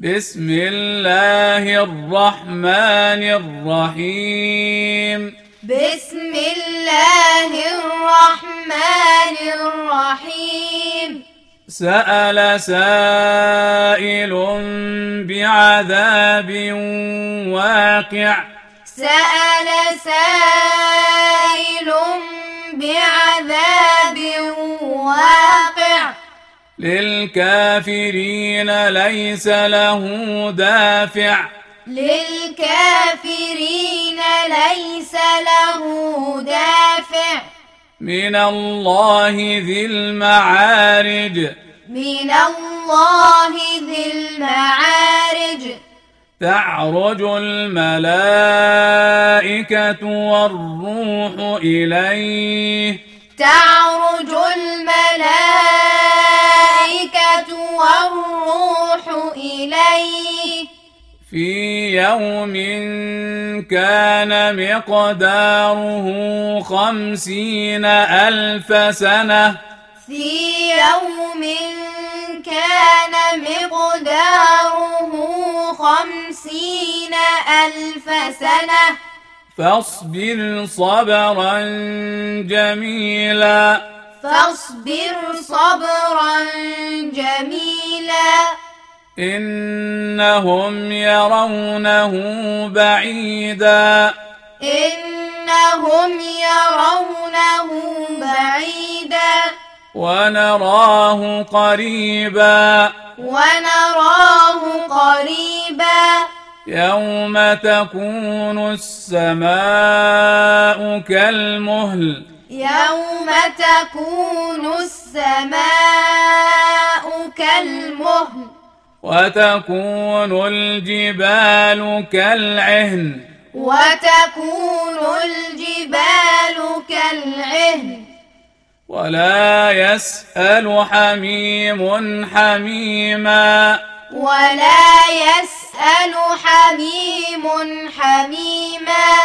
بسم الله الرحمن الرحيم. بسم الله الرحمن الرحيم. سأل سائل بعذاب واقع. سأل سائل للكافرين ليس له دافع. للكافرين ليس له دافع. من الله ذي المعارج. من الله ذي المعارج. تعرج الملائكة والروح إليه. تعرج الملائكة إليه في يوم كان مقداره خمسين ألف سنة. في يوم كان مقداره خمسين ألف سنة. فاصبر صبرا جميلا. فاصبر صبرا جميلا. إنهم يرونه بعيدا. إنهم يرونه بعيدا. ونراه قريبا. ونراه قريبا. يوم تكون السماء كالمهل. يوم تكون السماء كالمهل. وتكون الجبال كالعهن. وتكون الجبال كالعهن. ولا يسأل حميم حميما. ولا يسأل حميم حميما.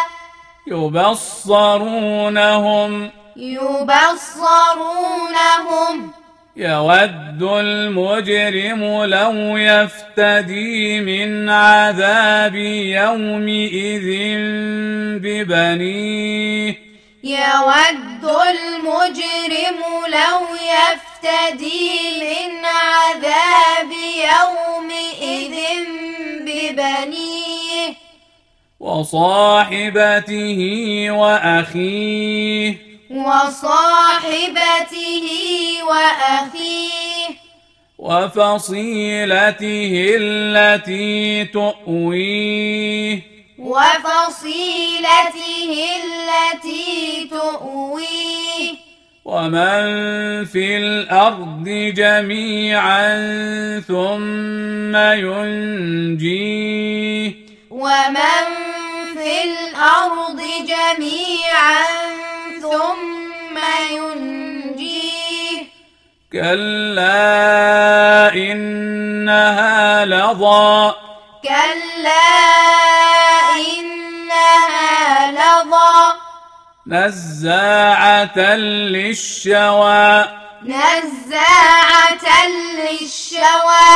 يبصرونهم. يبصرونهم. يود المجرم لو يفتدي من عذاب يومئذ ببنيه. يود المجرم لو يفتدي من عذاب يومئذ ببنيه. وصاحبته وأخيه. وصاحبته وأخيه وفصيلته التي تؤويه. وفصيلته التي تؤويه. ومن في الأرض جميعا ثم ينجيه. ومن في الأرض جميعا ثم ينجيه. كلا إنها لظى. كلا إنها لظى. نزاعة للشوى. نزاعة للشوى.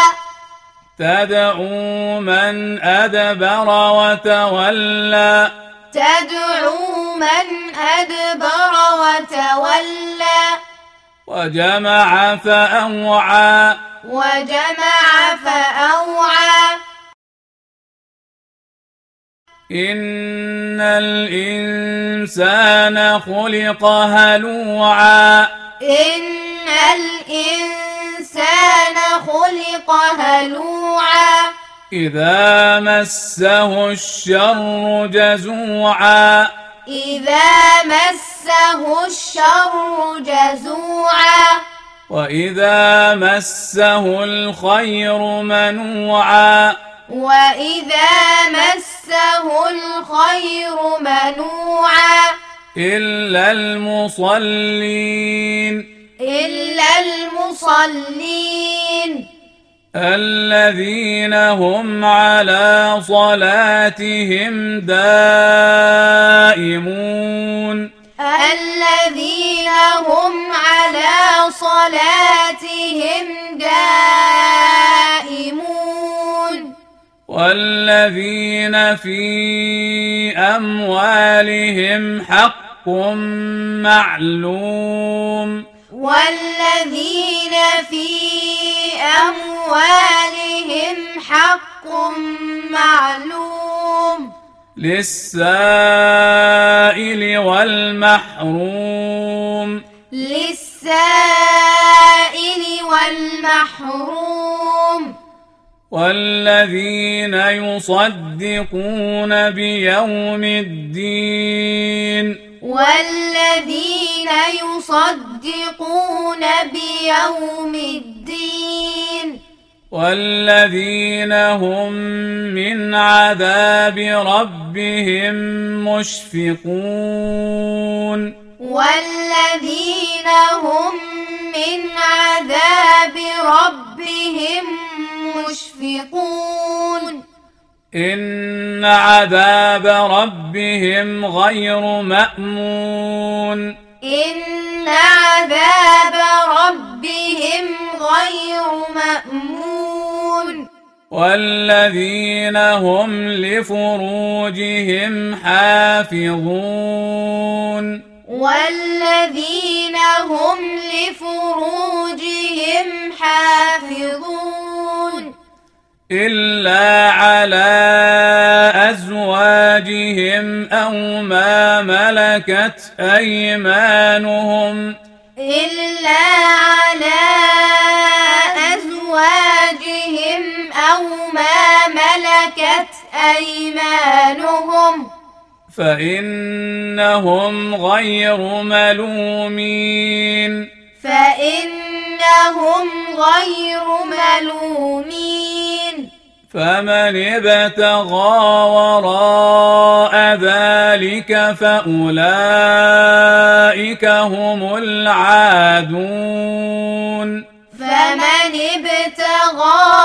تدعو من أدبر وتولى. تدعو من أدبر وتولى. وجمع فأوعى. وجمع فأوعى. إن الإنسان خلق هلوعا. إن الإنسان خلق هلوعا. إذا مسه الشر جزوعا. إذا مسه الشر جزوعا. وإذا مسه الخير منوعا. وإذا مسه الخير منوعا. إلا المصلين. إلا المصلين. الذين هم على صلاتهم دائمون. الذين هم على صلاتهم دائمون. والذين في أموالهم حق معلوم. والذين في أموالهم حق معلوم. للسائل والمحروم. للسائل والمحروم. والذين يصدقون بيوم الدين. والذين يصدقون بيوم الدين. والذين هم من عذاب ربهم مشفقون. والذين هم من عذاب ربهم مشفقون. إن عذاب ربهم غير مأمون. إن عذاب ربهم غير مأمون. والذين هم لفروجهم حافظون والذين هم لفروجهم حافظون إلا على أزواجهم أو ما ملكت أيمانهم إلا أيمانهم؟ فإنهم غير ملومين. فإنهم غير ملومين. فمن ابتغى وراء ذلك فأولئك هم العادون. فمن ابتغى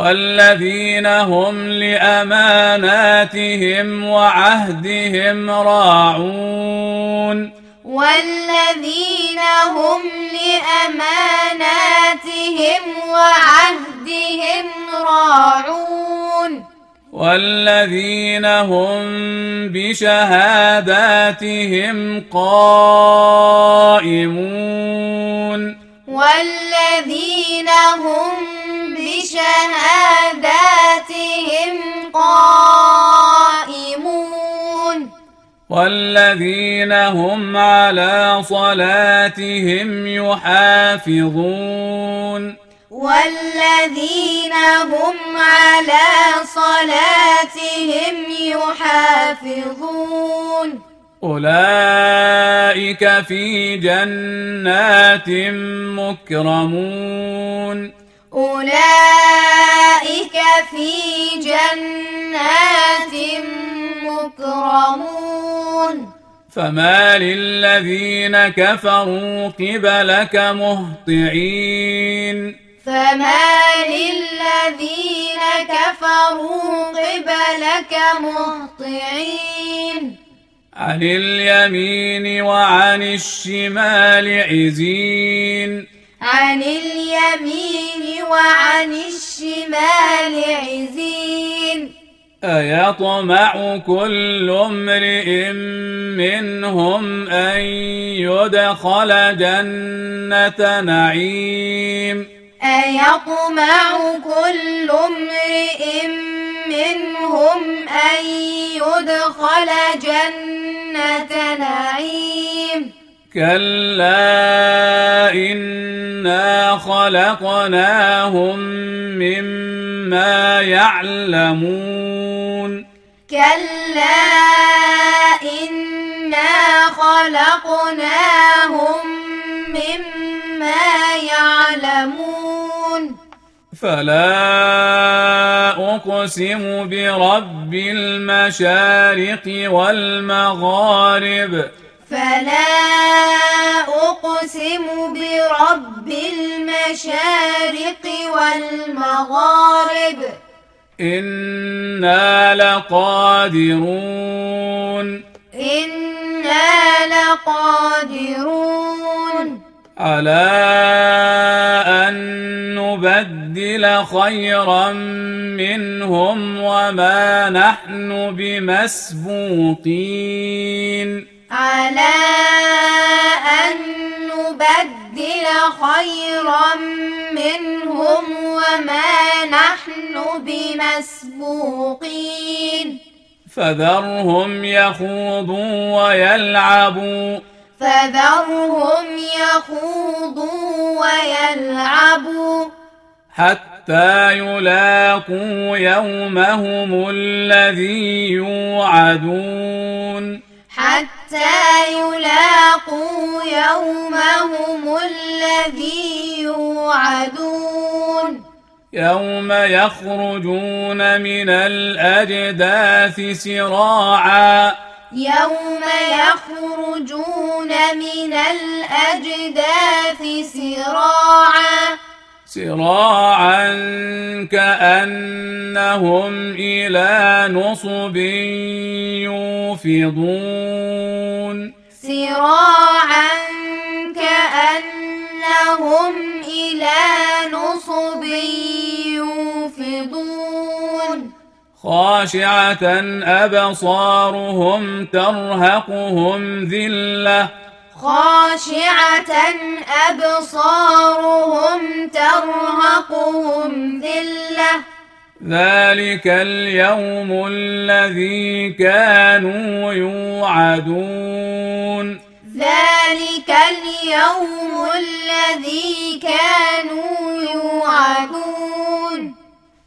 والذين هم لأماناتهم وعهدهم راعون. والذين هم لأماناتهم وعهدهم راعون. والذين هم بشهاداتهم قائمون. والذين هم بشهاداتهم قائمون. والذين هم على صلاتهم يحافظون. والذين هم على صلاتهم يحافظون. أولئك في جنات مكرمون. أولئك في جنات مكرمون. فما للذين كفروا قبلك مهطعين. فما للذين كفروا قبلك مهطعين. عن اليمين وعن الشمال عزين. عن اليمين وعن الشمال عزين. أيطمع كل امرئ منهم أن يدخل جنة نعيم. أيطمع كل امرئ منهم أن يدخل جنة نعيم. كلا خلقناهم مما يعلمون. كلا إنا خلقناهم مما يعلمون. فلا أقسم برب المشارق والمغارب. فلا أقسم برب المشارق والمغارب. إنا لقادرون. إنا لقادرون. على أن نبدل خيرا منهم وما نحن بمسبوقين. على أن نبدل خيرا منهم وما نحن بمسبوقين. فذرهم يخوضوا ويلعبوا. فذرهم يخوضوا ويلعبوا. حتى يلاقوا يومهم الذي يوعدون. حتى يلاقوا يومهم الذي يوعدون. يوم يخرجون من الأجداث سراعا. يوم يخرجون من الأجداث سراعا. سراعا كأنهم إلى نصب يوفضون. سراعا كأنهم إلى نصب يوفضون. خاشعة أبصارهم ترهقهم ذلة. خاشعة أبصارهم ترهقهم ذلة. ذلك اليوم الذي كانوا يوعدون. ذلك اليوم الذي كانوا يوعدون.